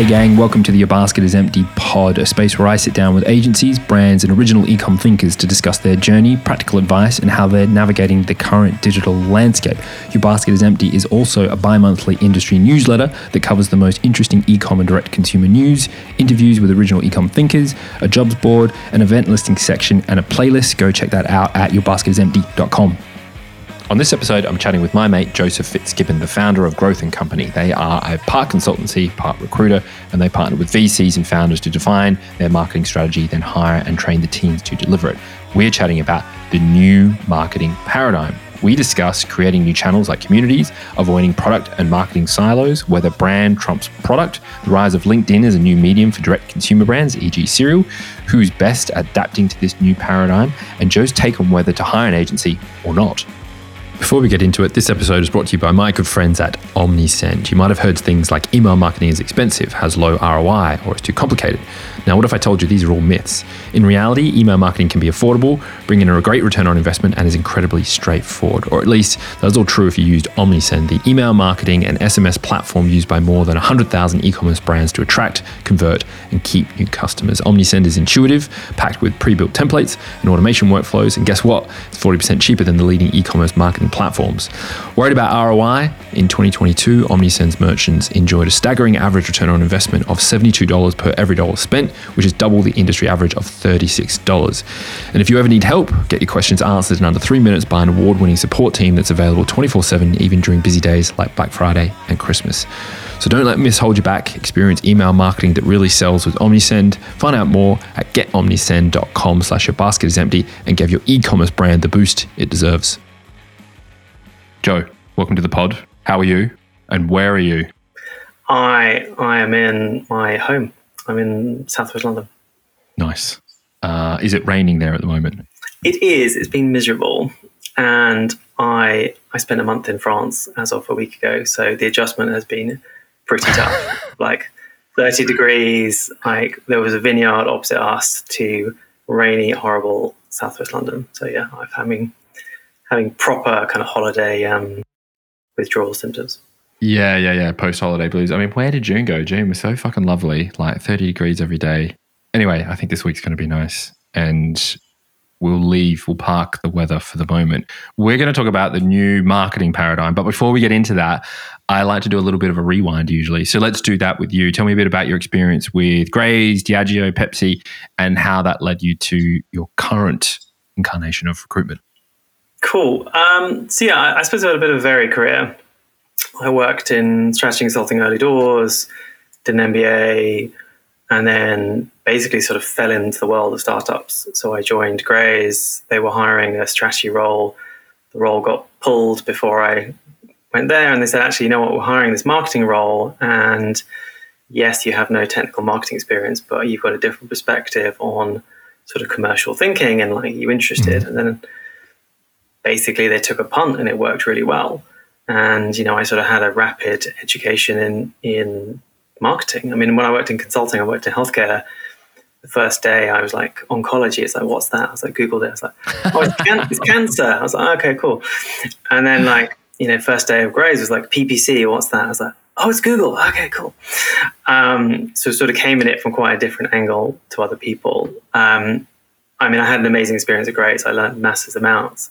Hey, gang, welcome to the Your Basket is Empty pod, a space where I sit down with agencies, brands, and original e-com thinkers to discuss their journey, practical advice, and how they're navigating the current digital landscape. Your Basket is Empty is also a bi monthly industry newsletter that covers the most interesting e-com and direct consumer news, interviews with original e-com thinkers, a jobs board, an event listing section, and a playlist. Go check that out at yourbasketisempty.com. On this episode, I'm chatting with my mate Joseph Fitzgibbon, the founder of Growth and Company. They are a part consultancy, part recruiter, and they partner with VCs and founders to define their marketing strategy, then hire and train the teams to deliver it. We're chatting about the new marketing paradigm. We discuss creating new channels like communities, avoiding product and marketing silos, whether brand trumps product, the rise of LinkedIn as a new medium for direct consumer brands, e.g., Surreal, who's best adapting to this new paradigm, and Joe's take on whether to hire an agency or not. Before we get into it, this episode is brought to you by my good friends at Omnisend. You might have heard things like email marketing is expensive, has low ROI, or is too complicated. Now, what if I told you these are all myths? In reality, email marketing can be affordable, bring in a great return on investment, and is incredibly straightforward. Or at least that's all true if you used Omnisend, the email marketing and SMS platform used by more than 100,000 e commerce brands to attract, convert, and keep new customers. Omnisend is intuitive, packed with pre built templates and automation workflows. And guess what? It's 40% cheaper than the leading e commerce marketing platforms. Worried about ROI? In 2022, Omnisend's merchants enjoyed a staggering average return on investment of $72 per every dollar spent, which is double the industry average of $36. And if you ever need help, get your questions answered in under three minutes by an award winning support team that's available 24 7, even during busy days like Black Friday and Christmas. So don't let miss hold you back. Experience email marketing that really sells with Omnisend. Find out more at getomnisend.com slash your basket is empty and give your e-commerce brand the boost it deserves. Joe, welcome to the pod. How are you? And where are you? I I am in my home. I'm in southwest London. Nice. Uh, is it raining there at the moment? It is. It's been miserable, and I I spent a month in France as of a week ago. So the adjustment has been pretty tough. like 30 degrees. Like there was a vineyard opposite us to rainy, horrible southwest London. So yeah, I'm having having proper kind of holiday um, withdrawal symptoms. Yeah, yeah, yeah. Post holiday blues. I mean, where did June go? June was so fucking lovely, like 30 degrees every day. Anyway, I think this week's going to be nice. And we'll leave, we'll park the weather for the moment. We're going to talk about the new marketing paradigm. But before we get into that, I like to do a little bit of a rewind usually. So let's do that with you. Tell me a bit about your experience with Graze, Diageo, Pepsi, and how that led you to your current incarnation of recruitment. Cool. Um, so yeah, I, I suppose I had a bit of a varied career. I worked in strategy consulting early doors, did an MBA, and then basically sort of fell into the world of startups. So I joined Graze. They were hiring a strategy role. The role got pulled before I went there, and they said, actually, you know what, we're hiring this marketing role, and yes, you have no technical marketing experience, but you've got a different perspective on sort of commercial thinking, and like you interested, mm-hmm. and then basically they took a punt and it worked really well. And you know, I sort of had a rapid education in in marketing. I mean, when I worked in consulting, I worked in healthcare. The first day, I was like, oncology. It's like, what's that? I was like, Googled it. I was like, oh, it's, can- it's cancer. I was like, okay, cool. And then, like, you know, first day of Graze was like PPC. What's that? I was like, oh, it's Google. Okay, cool. Um, so sort of came in it from quite a different angle to other people. Um, I mean, I had an amazing experience at Graze. I learned massive amounts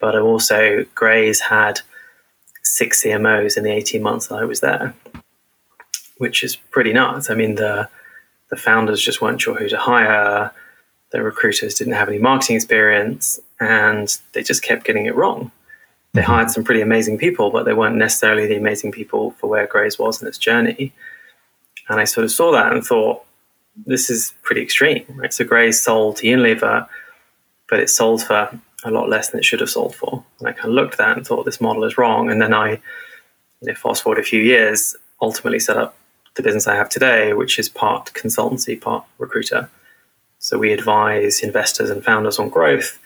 but also Graze had six CMOs in the 18 months that I was there, which is pretty nuts. I mean, the the founders just weren't sure who to hire. The recruiters didn't have any marketing experience, and they just kept getting it wrong. They mm-hmm. hired some pretty amazing people, but they weren't necessarily the amazing people for where Graze was in its journey. And I sort of saw that and thought, this is pretty extreme, right? So Graze sold to Unilever, but it sold for a lot less than it should have sold for. And I kind of looked at that and thought this model is wrong. And then I, you know, fast forward a few years, ultimately set up the business I have today, which is part consultancy, part recruiter. So we advise investors and founders on growth,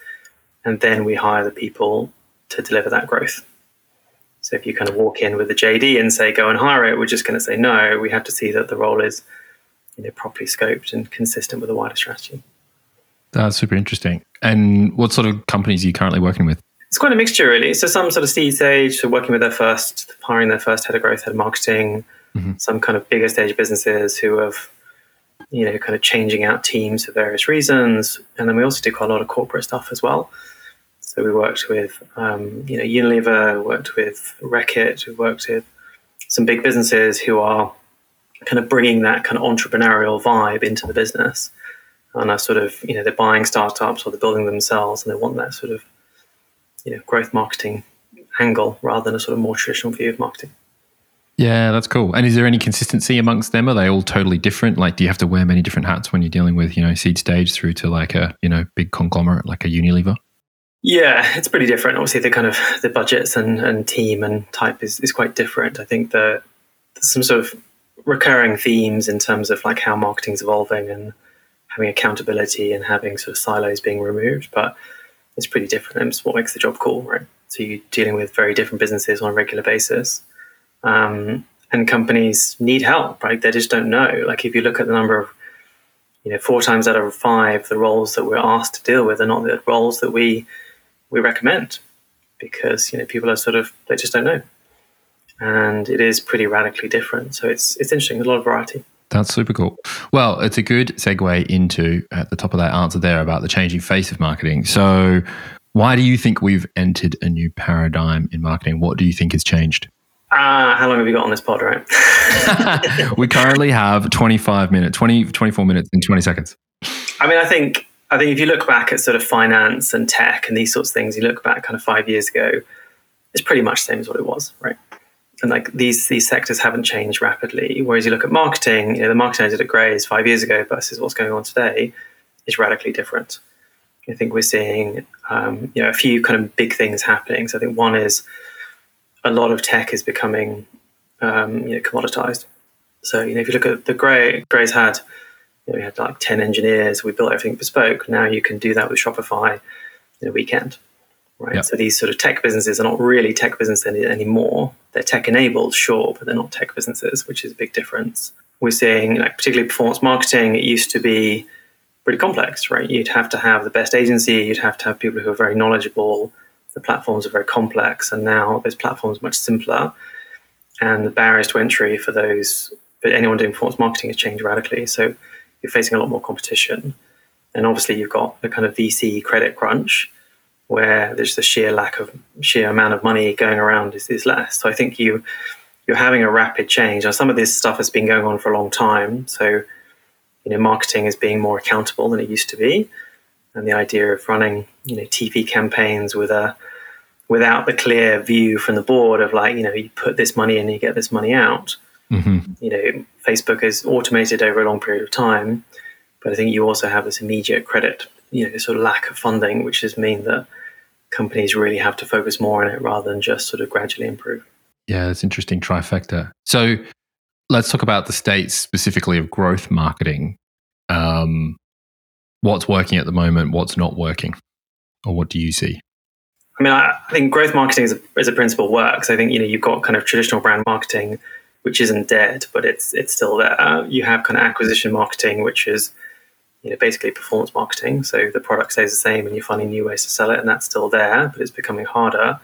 and then we hire the people to deliver that growth. So if you kind of walk in with a JD and say go and hire it, we're just going to say no. We have to see that the role is you know properly scoped and consistent with the wider strategy. That's super interesting. And what sort of companies are you currently working with? It's quite a mixture, really. So some sort of seed stage, so working with their first, hiring their first head of growth, head of marketing, mm-hmm. some kind of bigger stage businesses who have, you know, kind of changing out teams for various reasons. And then we also do quite a lot of corporate stuff as well. So we worked with, um, you know, Unilever, worked with Reckitt, we worked with some big businesses who are kind of bringing that kind of entrepreneurial vibe into the business. And are sort of, you know, they're buying startups or they're building themselves and they want that sort of, you know, growth marketing angle rather than a sort of more traditional view of marketing. Yeah, that's cool. And is there any consistency amongst them? Are they all totally different? Like, do you have to wear many different hats when you're dealing with, you know, seed stage through to like a, you know, big conglomerate like a Unilever? Yeah, it's pretty different. Obviously, the kind of the budgets and, and team and type is, is quite different. I think there's some sort of recurring themes in terms of like how marketing's evolving and having accountability and having sort of silos being removed, but it's pretty different. And it's what makes the job cool, right? So you're dealing with very different businesses on a regular basis. Um, and companies need help, right? They just don't know. Like if you look at the number of, you know, four times out of five, the roles that we're asked to deal with are not the roles that we we recommend because you know people are sort of they just don't know, and it is pretty radically different. So it's it's interesting, a lot of variety. That's super cool. Well, it's a good segue into at the top of that answer there about the changing face of marketing. So, why do you think we've entered a new paradigm in marketing? What do you think has changed? Uh, how long have you got on this pod, right? we currently have 25 minutes, 20, 24 minutes and 20 seconds. I mean, I think I think if you look back at sort of finance and tech and these sorts of things, you look back kind of five years ago, it's pretty much the same as what it was, right? And like these these sectors haven't changed rapidly. Whereas you look at marketing, you know, the marketing I did at Graze five years ago versus what's going on today is radically different. I think we're seeing um, you know a few kind of big things happening. So I think one is a lot of tech is becoming um, you know commoditized. So you know if you look at the Gray Graze had you know, we had like 10 engineers, we built everything bespoke. Now you can do that with Shopify in a weekend. Right. Yep. So these sort of tech businesses are not really tech businesses any, anymore. They're tech enabled, sure, but they're not tech businesses, which is a big difference. We're seeing, like, particularly performance marketing, it used to be pretty complex, right? You'd have to have the best agency, you'd have to have people who are very knowledgeable. The platforms are very complex, and now those platforms are much simpler. And the barriers to entry for those, for anyone doing performance marketing has changed radically. So you're facing a lot more competition. And obviously, you've got the kind of VC credit crunch where there's the sheer lack of sheer amount of money going around is, is less. So I think you you're having a rapid change. Now, some of this stuff has been going on for a long time. So, you know, marketing is being more accountable than it used to be, and the idea of running you know TV campaigns with a without the clear view from the board of like you know you put this money in, you get this money out Mm-hmm. You know, Facebook is automated over a long period of time, but I think you also have this immediate credit, you know, sort of lack of funding, which has mean that companies really have to focus more on it rather than just sort of gradually improve. Yeah, it's interesting trifecta. So let's talk about the states specifically of growth marketing. Um, what's working at the moment? What's not working? Or what do you see? I mean, I, I think growth marketing as a, as a principle works. I think, you know, you've got kind of traditional brand marketing which isn't dead, but it's it's still there. You have kind of acquisition marketing, which is you know basically performance marketing. So the product stays the same, and you're finding new ways to sell it, and that's still there, but it's becoming harder.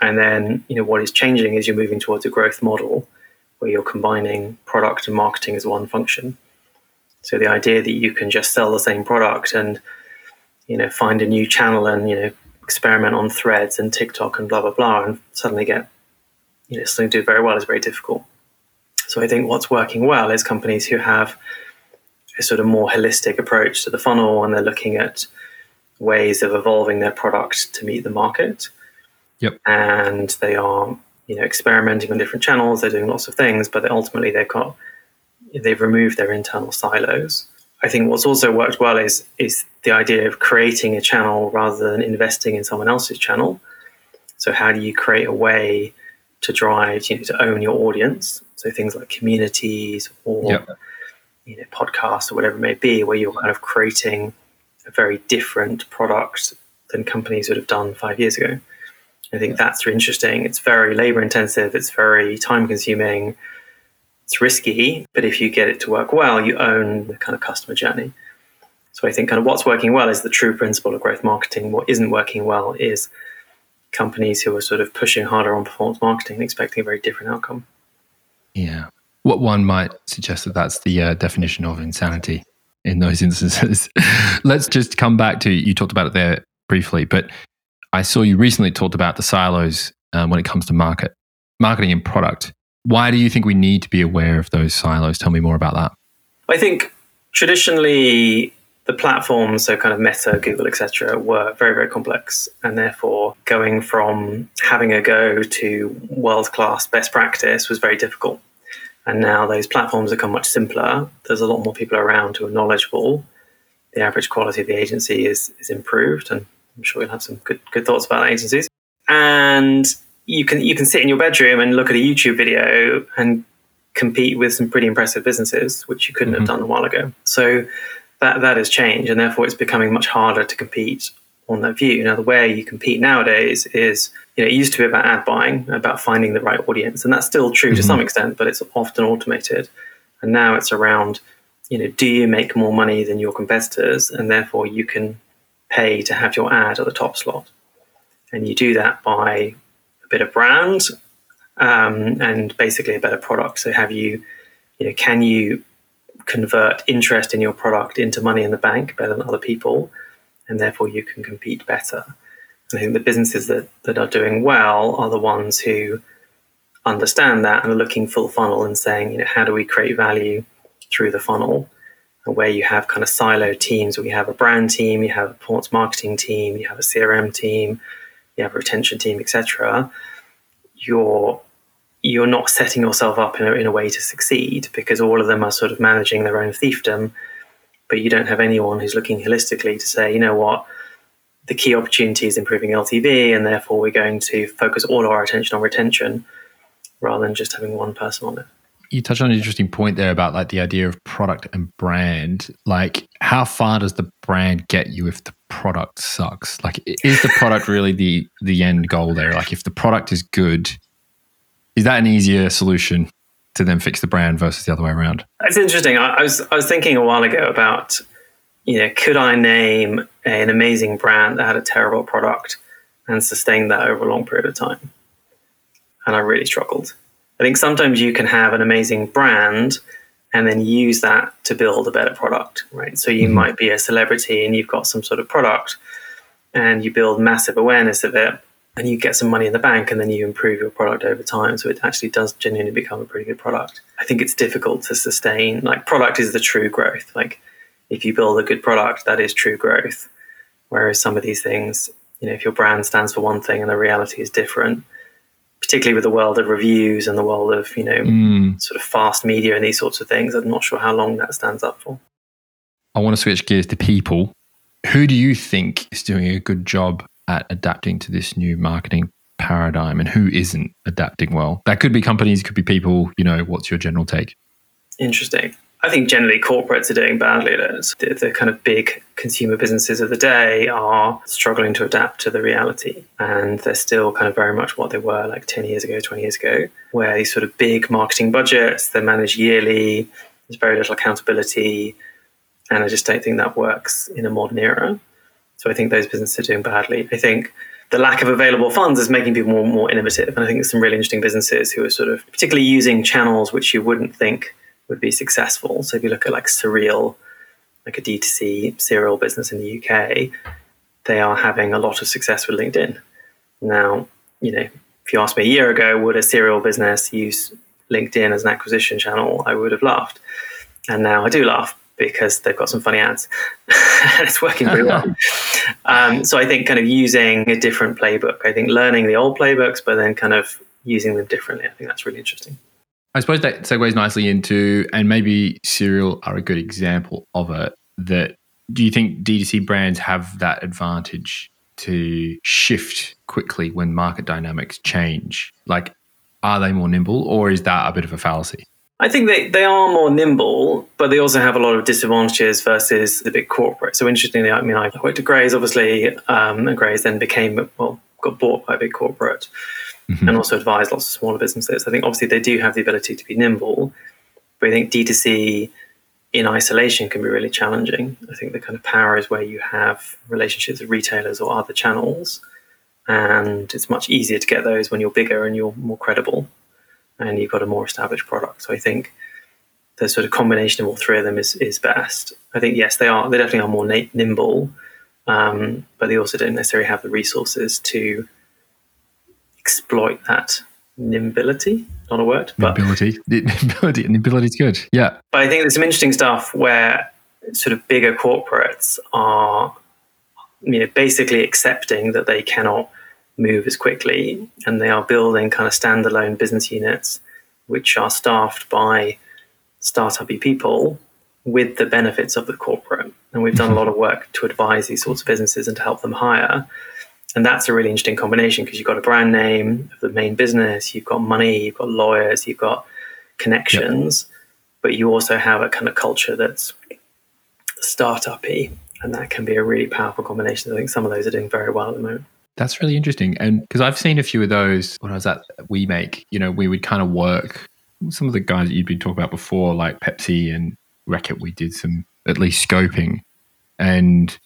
And then you know what is changing is you're moving towards a growth model where you're combining product and marketing as one function. So the idea that you can just sell the same product and you know find a new channel and you know experiment on threads and TikTok and blah blah blah and suddenly get you know, something to do very well is very difficult. So I think what's working well is companies who have a sort of more holistic approach to the funnel and they're looking at ways of evolving their product to meet the market. Yep. And they are, you know, experimenting on different channels, they're doing lots of things, but ultimately they've got they've removed their internal silos. I think what's also worked well is is the idea of creating a channel rather than investing in someone else's channel. So how do you create a way to drive, you know, to own your audience. So things like communities or yep. You know podcasts or whatever it may be, where you're kind of creating a very different product than companies would have done five years ago. I think that's really interesting. It's very labor intensive. It's very time consuming. It's risky, but if you get it to work well, you own the kind of customer journey. So I think kind of what's working well is the true principle of growth marketing. What isn't working well is companies who are sort of pushing harder on performance marketing and expecting a very different outcome. Yeah. What one might suggest that that's the uh, definition of insanity in those instances. Let's just come back to you talked about it there briefly, but I saw you recently talked about the silos um, when it comes to market, marketing and product. Why do you think we need to be aware of those silos? Tell me more about that. I think traditionally the platforms, so kind of Meta, Google, etc., were very, very complex, and therefore going from having a go to world class best practice was very difficult. And now those platforms have become much simpler. There's a lot more people around who are knowledgeable. The average quality of the agency is, is improved, and I'm sure you'll have some good good thoughts about agencies. And you can you can sit in your bedroom and look at a YouTube video and compete with some pretty impressive businesses, which you couldn't mm-hmm. have done a while ago. So that that has changed, and therefore it's becoming much harder to compete on that view. Now, the way you compete nowadays is, you know, it used to be about ad buying, about finding the right audience, and that's still true mm-hmm. to some extent, but it's often automated. And now it's around, you know, do you make more money than your competitors, and therefore you can pay to have your ad at the top slot. And you do that by a bit of brand um, and basically a better product. So have you, you know, can you convert interest in your product into money in the bank better than other people? And therefore you can compete better. And I think the businesses that, that are doing well are the ones who understand that and are looking full funnel and saying, you know, how do we create value through the funnel? And where you have kind of silo teams where you have a brand team, you have a performance marketing team, you have a CRM team, you have a retention team, etc. You're you're not setting yourself up in a, in a way to succeed because all of them are sort of managing their own fiefdom, but you don't have anyone who's looking holistically to say, you know what, the key opportunity is improving LTV, and therefore we're going to focus all of our attention on retention rather than just having one person on it you touched on an interesting point there about like the idea of product and brand. Like, how far does the brand get you if the product sucks? Like, is the product really the the end goal there? Like, if the product is good, is that an easier solution to then fix the brand versus the other way around? It's interesting. I, I was I was thinking a while ago about you know could I name an amazing brand that had a terrible product and sustain that over a long period of time, and I really struggled. I think sometimes you can have an amazing brand and then use that to build a better product, right? So you mm-hmm. might be a celebrity and you've got some sort of product and you build massive awareness of it and you get some money in the bank and then you improve your product over time. So it actually does genuinely become a pretty good product. I think it's difficult to sustain. Like, product is the true growth. Like, if you build a good product, that is true growth. Whereas some of these things, you know, if your brand stands for one thing and the reality is different, particularly with the world of reviews and the world of you know mm. sort of fast media and these sorts of things. I'm not sure how long that stands up for. I want to switch gears to people. Who do you think is doing a good job at adapting to this new marketing paradigm, and who isn't adapting well? That could be companies, could be people. You know, what's your general take? Interesting. I think generally corporates are doing badly at it. The, the, kind of big consumer businesses of the day are struggling to adapt to the reality. And they're still kind of very much what they were like 10 years ago, 20 years ago, where these sort of big marketing budgets, they're managed yearly, there's very little accountability. And I just don't think that works in a modern era. So I think those businesses are doing badly. I think the lack of available funds is making people more, more innovative. And I think there's some really interesting businesses who are sort of particularly using channels which you wouldn't think would be successful. So if you look at like Surreal, like a D2C cereal business in the UK, they are having a lot of success with LinkedIn. Now, you know, if you asked me a year ago, would a cereal business use LinkedIn as an acquisition channel? I would have laughed. And now I do laugh because they've got some funny ads and it's working pretty well. um, so I think kind of using a different playbook, I think learning the old playbooks, but then kind of using them differently. I think that's really interesting. I suppose that segues nicely into, and maybe Surreal are a good example of it. That do you think D2C brands have that advantage to shift quickly when market dynamics change? Like, are they more nimble, or is that a bit of a fallacy? I think they, they are more nimble, but they also have a lot of disadvantages versus the big corporate. So interestingly, I mean, I worked at Graze, obviously, um, and Graze then became, well, got bought by a big corporate mm-hmm. and also advised lots of smaller businesses. I think obviously they do have the ability to be nimble, but I think D2C in isolation can be really challenging. I think the kind of power is where you have relationships with retailers or other channels, and it's much easier to get those when you're bigger and you're more credible. And you've got a more established product. So I think the sort of combination of all three of them is is best. I think yes, they are they definitely are more nimble, um, but they also don't necessarily have the resources to exploit that nimbility. Not a word, but nimbility. nimbility. Nimbility is good. Yeah, but I think there's some interesting stuff where sort of bigger corporates are, you know, basically accepting that they cannot move as quickly, and they are building kind of standalone business units which are staffed by startupy people with the benefits of the corporate. And we've done a mm-hmm. lot of work to advise these sorts of businesses and to help them hire. And that's a really interesting combination because you've got a brand name of the main business, you've got money, you've got lawyers, you've got connections, yep. but you also have a kind of culture that's startupy. And that can be a really powerful combination. I think some of those are doing very well at the moment. That's really interesting. And because I've seen a few of those when I was at WeMake, you know, we would kind of work some of the guys that you'd been talking about before, like Pepsi and Reckitt, we did some at least scoping. And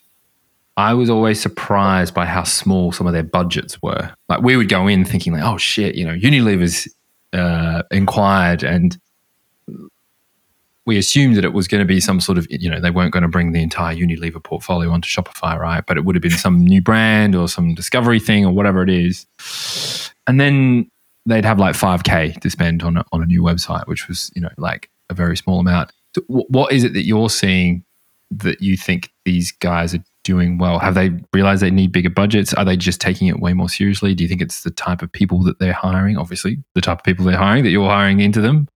I was always surprised by how small some of their budgets were. Like we would go in thinking like, oh shit, you know, Unilever's uh, inquired and we assumed that it was going to be some sort of, you know, they weren't going to bring the entire Unilever portfolio onto Shopify, right? But it would have been some new brand or some discovery thing or whatever it is. And then they'd have like 5K to spend on a, on a new website, which was, you know, like a very small amount. So what is it that you're seeing that you think these guys are doing well? Have they realized they need bigger budgets? Are they just taking it way more seriously? Do you think it's the type of people that they're hiring? Obviously, the type of people they're hiring that you're hiring into them.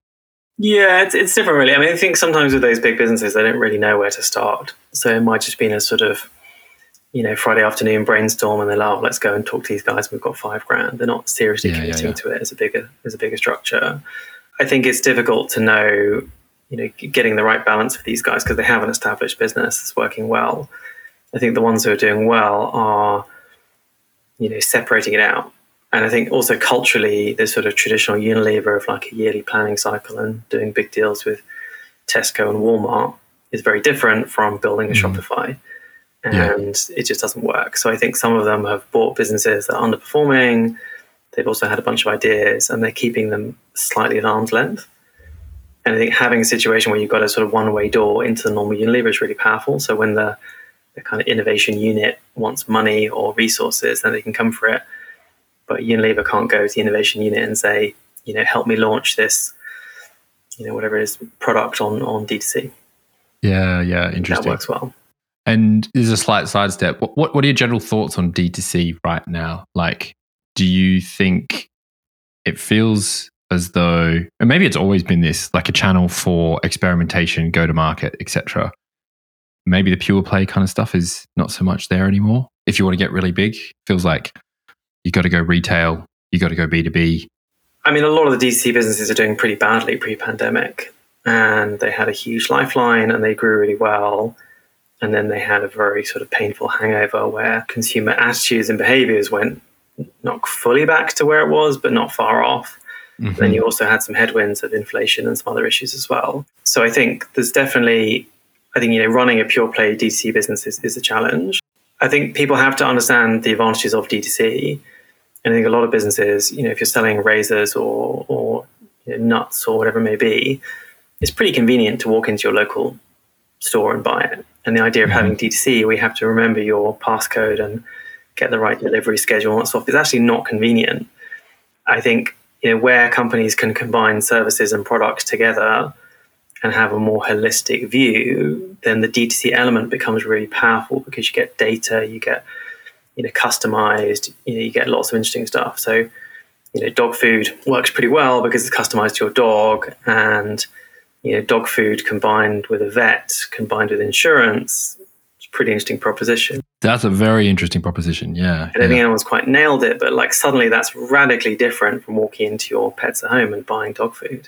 Yeah, it's, it's different, really. I mean, I think sometimes with those big businesses, they don't really know where to start. So it might just be a sort of, you know, Friday afternoon brainstorm, and they're like, oh, "Let's go and talk to these guys. We've got five grand." They're not seriously yeah, committing yeah, yeah. to it as a bigger as a bigger structure. I think it's difficult to know, you know, getting the right balance for these guys because they have an established business that's working well. I think the ones who are doing well are, you know, separating it out and I think also culturally, there's sort of traditional Unilever of like a yearly planning cycle and doing big deals with Tesco and Walmart is very different from building a mm. Shopify. And yeah. it just doesn't work. So I think some of them have bought businesses that are underperforming. They've also had a bunch of ideas and they're keeping them slightly at arm's length. And I think having a situation where you've got a sort of one way door into the normal Unilever is really powerful. So when the, the kind of innovation unit wants money or resources, then they can come for it but Unilever can't go to the innovation unit and say, you know, help me launch this, you know, whatever it is, product on on D2C. Yeah, yeah, interesting. That works well. And there's a slight sidestep. What, what what are your general thoughts on D2C right now? Like, do you think it feels as though, and maybe it's always been this, like a channel for experimentation, go to market, etc. Maybe the pure play kind of stuff is not so much there anymore. If you want to get really big, feels like you got to go retail, you got to go B2B. I mean, a lot of the D2C businesses are doing pretty badly pre pandemic, and they had a huge lifeline and they grew really well. And then they had a very sort of painful hangover where consumer attitudes and behaviors went not fully back to where it was, but not far off. Mm-hmm. Then you also had some headwinds of inflation and some other issues as well. So I think there's definitely, I think, you know, running a pure play D2C business is, is a challenge. I think people have to understand the advantages of D2C and I think a lot of businesses, you know, if you're selling razors or, or you know, nuts or whatever it may be, it's pretty convenient to walk into your local store and buy it. And the idea of mm-hmm. having D2C, we have to remember your passcode and get the right delivery schedule and that stuff, is actually not convenient. I think you know where companies can combine services and products together and have a more holistic view, then the D2C element becomes really powerful because you get data, you get you know customized you know you get lots of interesting stuff. So you know dog food works pretty well because it's customized to your dog and you know dog food combined with a vet combined with insurance it's a pretty interesting proposition. That's a very interesting proposition yeah i don't think anyone's quite nailed it but like suddenly that's radically different from walking into your pets at home and buying dog food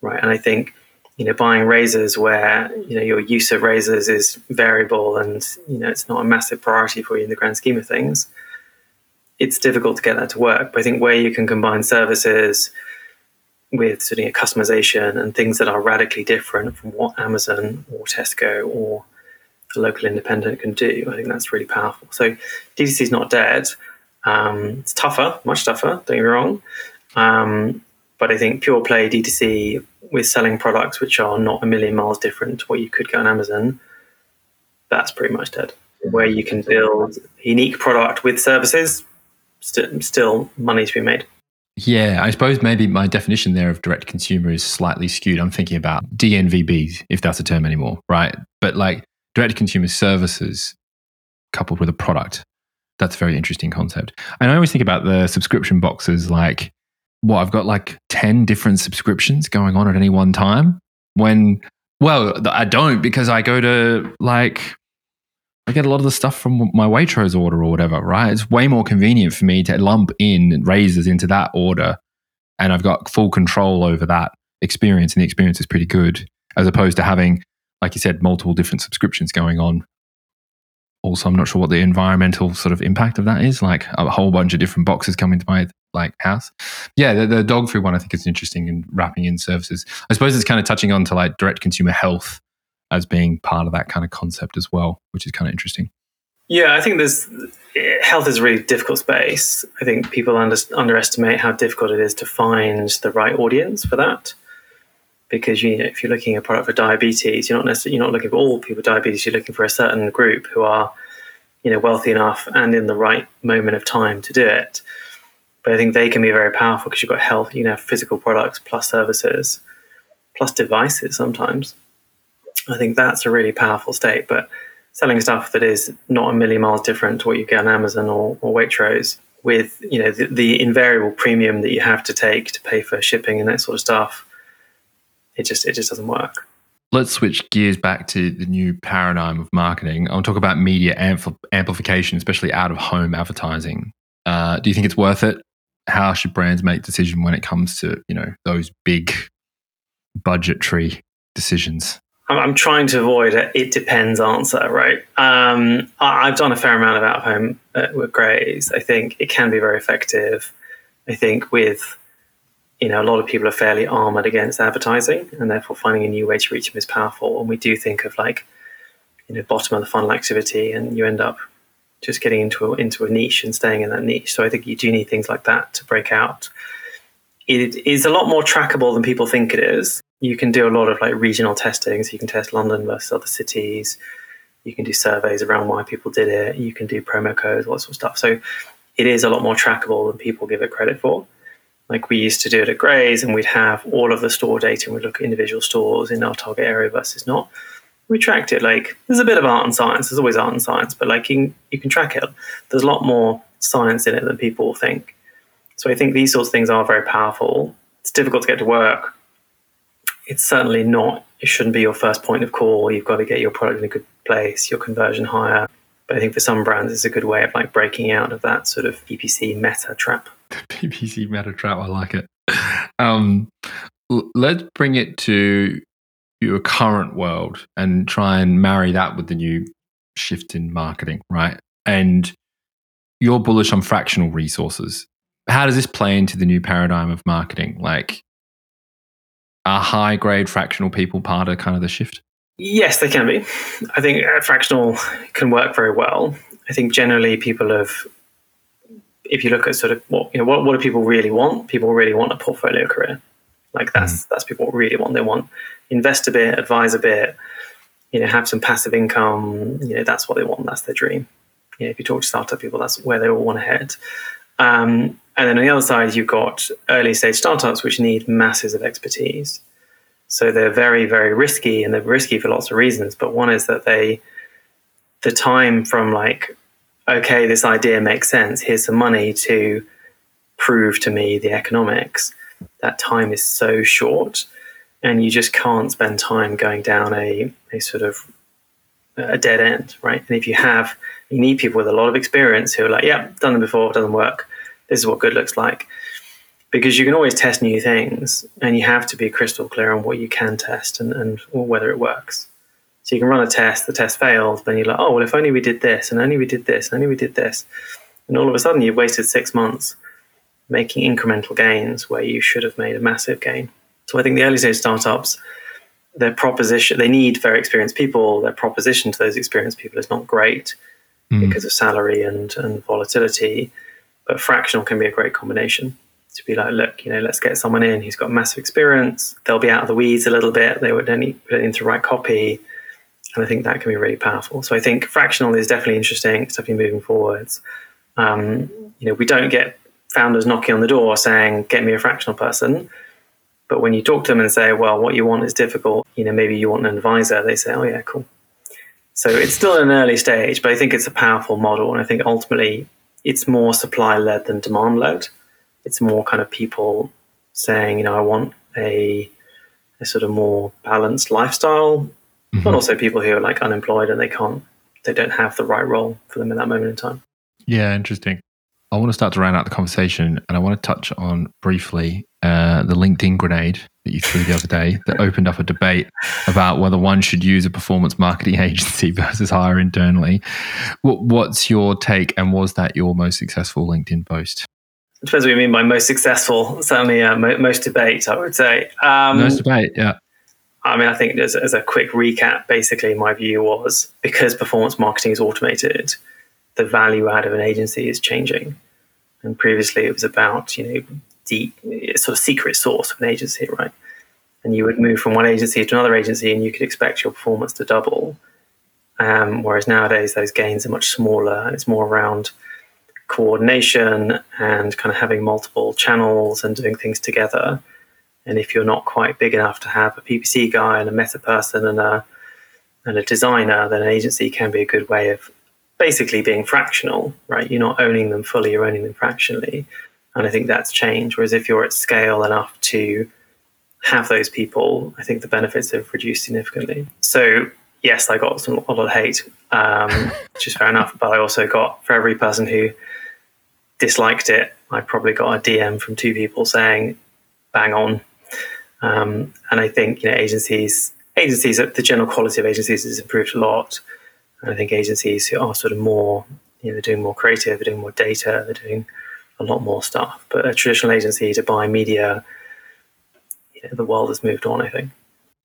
right? And i think you know, buying razors where, you know, your use of razors is variable and, you know, it's not a massive priority for you in the grand scheme of things, it's difficult to get that to work. But I think where you can combine services with sort of customization and things that are radically different from what Amazon or Tesco or a local independent can do, I think that's really powerful. So D2C is not dead. Um, it's tougher, much tougher, don't get me wrong. Um, But I think pure play D2C with selling products which are not a million miles different to what you could get on Amazon, that's pretty much dead. Where you can build unique product with services, st- still money to be made. Yeah, I suppose maybe my definition there of direct consumer is slightly skewed. I'm thinking about DNVBs, if that's a term anymore, right? But like direct consumer services coupled with a product, that's a very interesting concept. And I always think about the subscription boxes like, what, I've got like 10 different subscriptions going on at any one time. When, well, I don't because I go to like I get a lot of the stuff from my Waitrose order or whatever, right? It's way more convenient for me to lump in razors into that order and I've got full control over that experience and the experience is pretty good as opposed to having, like you said, multiple different subscriptions going on. Also, I'm not sure what the environmental sort of impact of that is, like a whole bunch of different boxes coming to my like house. Yeah, the, the dog food one I think is interesting in wrapping in services. I suppose it's kind of touching on to like direct consumer health as being part of that kind of concept as well, which is kind of interesting. Yeah, I think there's health is a really difficult space. I think people under, underestimate how difficult it is to find the right audience for that. Because you know, if you're looking at a product for diabetes, you're not necessarily you're not looking for all people with diabetes. You're looking for a certain group who are, you know, wealthy enough and in the right moment of time to do it. But I think they can be very powerful because you've got health, you know, physical products plus services, plus devices sometimes. I think that's a really powerful state. But selling stuff that is not a million miles different to what you get on Amazon or, or Waitrose with you know the, the, invariable premium that you have to take to pay for shipping and that sort of stuff, it just it just doesn't work. Let's switch gears back to the new paradigm of marketing. I'll talk about media ampl- amplification, especially out of home advertising. Uh, do you think it's worth it? How should brands make decision when it comes to you know those big budgetary decisions? I'm trying to avoid a it depends answer, right? Um, I've done a fair amount of out of home uh, with Graze. I think it can be very effective. I think with you know a lot of people are fairly armored against advertising, and therefore finding a new way to reach them is powerful. And we do think of like you know bottom of the funnel activity, and you end up just getting into a, into a niche and staying in that niche. So I think you do need things like that to break out. It is a lot more trackable than people think it is you can do a lot of like regional testing. So you can test London versus other cities. You can do surveys around why people did it. You can do promo codes, all that sort of stuff. So it is a lot more trackable than people give it credit for. Like we used to do it at Graze, and we'd have all of the store data, and we'd look at individual stores in our target area versus not. We tracked it. Like there's a bit of art and science. There's always art and science, but like you can, you can track it. There's a lot more science in it than people think. So I think these sorts of things are very powerful. It's difficult to get to work it's certainly not it shouldn't be your first point of call you've got to get your product in a good place your conversion higher but i think for some brands it's a good way of like breaking out of that sort of ppc meta trap ppc meta trap i like it um, let's bring it to your current world and try and marry that with the new shift in marketing right and you're bullish on fractional resources how does this play into the new paradigm of marketing like are high grade fractional people part of kind of the shift? Yes, they can be. I think fractional can work very well. I think generally people have, if you look at sort of what you know, what, what do people really want? People really want a portfolio career. Like that's mm. that's people really want. They want invest a bit, advise a bit, you know, have some passive income. You know, that's what they want. That's their dream. You know, if you talk to startup people, that's where they all want to head. Um, and then on the other side, you've got early stage startups which need masses of expertise. So they're very, very risky, and they're risky for lots of reasons. But one is that they, the time from like, okay, this idea makes sense. Here's some money to prove to me the economics. That time is so short, and you just can't spend time going down a, a sort of a dead end, right? And if you have, you need people with a lot of experience who are like, yeah, done it before, doesn't work this is what good looks like. Because you can always test new things and you have to be crystal clear on what you can test and, and whether it works. So you can run a test, the test failed, then you're like, oh, well, if only we did this, and only we did this, and only we did this. And all of a sudden you've wasted six months making incremental gains where you should have made a massive gain. So I think the early stage startups, their proposition, they need very experienced people. Their proposition to those experienced people is not great mm. because of salary and, and volatility but fractional can be a great combination. to be like, look, you know, let's get someone in who's got massive experience. They'll be out of the weeds a little bit. They would only put the right copy. And I think that can be really powerful. So I think fractional is definitely interesting. It's definitely moving forwards. Um, you know, we don't get founders knocking on the door saying, get me a fractional person. But when you talk to them and say, well, what you want is difficult, you know, maybe you want an advisor, they say, oh, yeah, cool. So it's still an early stage, but I think it's a powerful model. And I think ultimately it's more supply led than demand led. It's more kind of people saying, you know, I want a, a sort of more balanced lifestyle, mm-hmm. but also people who are like unemployed and they can't, they don't have the right role for them in that moment in time. Yeah, interesting. I want to start to round out the conversation and I want to touch on briefly uh, the LinkedIn grenade that you threw the other day that opened up a debate about whether one should use a performance marketing agency versus hire internally. What, what's your take and was that your most successful LinkedIn post? Depends what you mean by most successful. Certainly, uh, mo- most debate, I would say. Um, most debate, yeah. I mean, I think as, as a quick recap, basically, my view was because performance marketing is automated, the value add of an agency is changing. And previously, it was about you know the sort of secret source of an agency, right? And you would move from one agency to another agency, and you could expect your performance to double. Um, whereas nowadays, those gains are much smaller, and it's more around coordination and kind of having multiple channels and doing things together. And if you're not quite big enough to have a PPC guy and a meta person and a and a designer, then an agency can be a good way of basically being fractional, right? You're not owning them fully, you're owning them fractionally. And I think that's changed. Whereas if you're at scale enough to have those people, I think the benefits have reduced significantly. So yes, I got some, a lot of hate, um, which is fair enough. But I also got for every person who disliked it, I probably got a DM from two people saying, "Bang on." Um, and I think you know agencies, agencies, the general quality of agencies has improved a lot. And I think agencies who are sort of more, you know, they're doing more creative, they're doing more data, they're doing a lot more stuff. But a traditional agency to buy media, you know, the world has moved on. I think.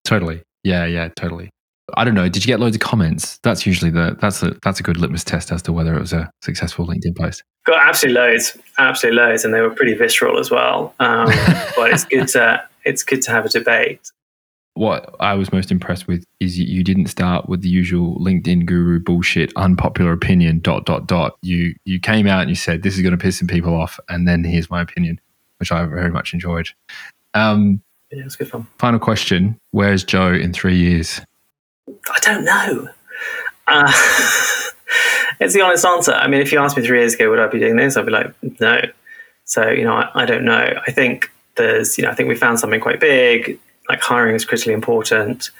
Totally. Yeah. Yeah. Totally. I don't know. Did you get loads of comments? That's usually the that's a that's a good litmus test as to whether it was a successful LinkedIn post. Got absolutely loads, absolutely loads, and they were pretty visceral as well. Um, but it's good to it's good to have a debate what I was most impressed with is you didn't start with the usual LinkedIn guru bullshit, unpopular opinion, dot, dot, dot. You, you came out and you said, this is going to piss some people off. And then here's my opinion, which I very much enjoyed. Um, yeah, it's good fun. Final question Where's Joe in three years? I don't know. Uh, it's the honest answer. I mean, if you asked me three years ago, would I be doing this? I'd be like, no. So, you know, I, I don't know. I think there's, you know, I think we found something quite big like hiring is critically important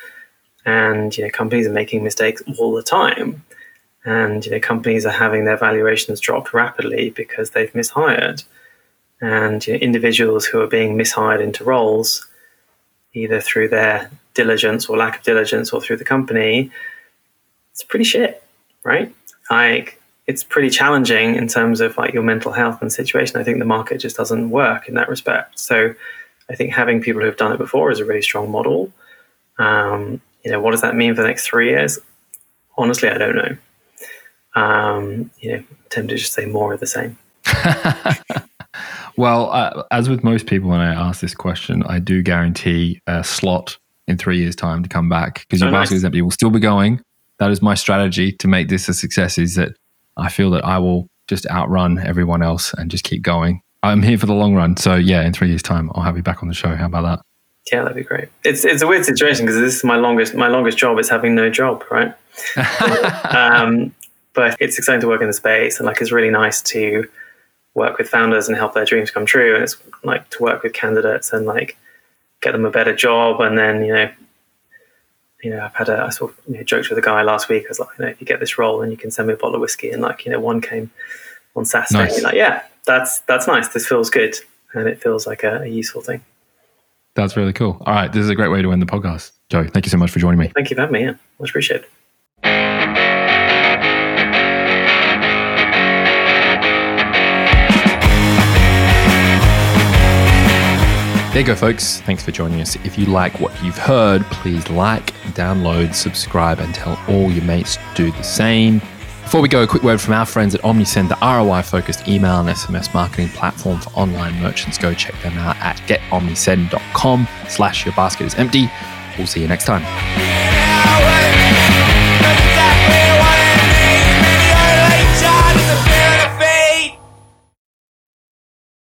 and you know companies are making mistakes all the time and you know companies are having their valuations dropped rapidly because they've mishired. And you know, individuals who are being mishired into roles either through their diligence or lack of diligence or through the company it's pretty shit right? Like it's pretty challenging in terms of like your mental health and situation. I think the market just doesn't work in that respect. So I think having people who've done it before is a really strong model. Um, you know, what does that mean for the next three years? Honestly, I don't know. Um, you know, tend to just say more of the same. well, uh, as with most people, when I ask this question, I do guarantee a slot in three years' time to come back because oh, your nice. basket is empty. Will still be going. That is my strategy to make this a success. Is that I feel that I will just outrun everyone else and just keep going I'm here for the long run. So yeah, in three years' time, I'll have you back on the show. How about that? Yeah, that'd be great. It's it's a weird situation because this is my longest my longest job is having no job, right? um, but it's exciting to work in the space, and like it's really nice to work with founders and help their dreams come true. And it's like to work with candidates and like get them a better job, and then you know. You know, I've had a I sort of you know, joked with a guy last week. I was like, you know, if you get this role, then you can send me a bottle of whiskey. And like, you know, one came on Saturday. Nice. Like, yeah, that's that's nice. This feels good, and it feels like a, a useful thing. That's really cool. All right, this is a great way to end the podcast. Joe, thank you so much for joining me. Thank you for having me. Yeah, much appreciated. There you go, folks. Thanks for joining us. If you like what you've heard, please like, download, subscribe, and tell all your mates to do the same. Before we go, a quick word from our friends at OmniSend, the ROI focused email and SMS marketing platform for online merchants. Go check them out at getomnisend.com slash your basket is empty. We'll see you next time.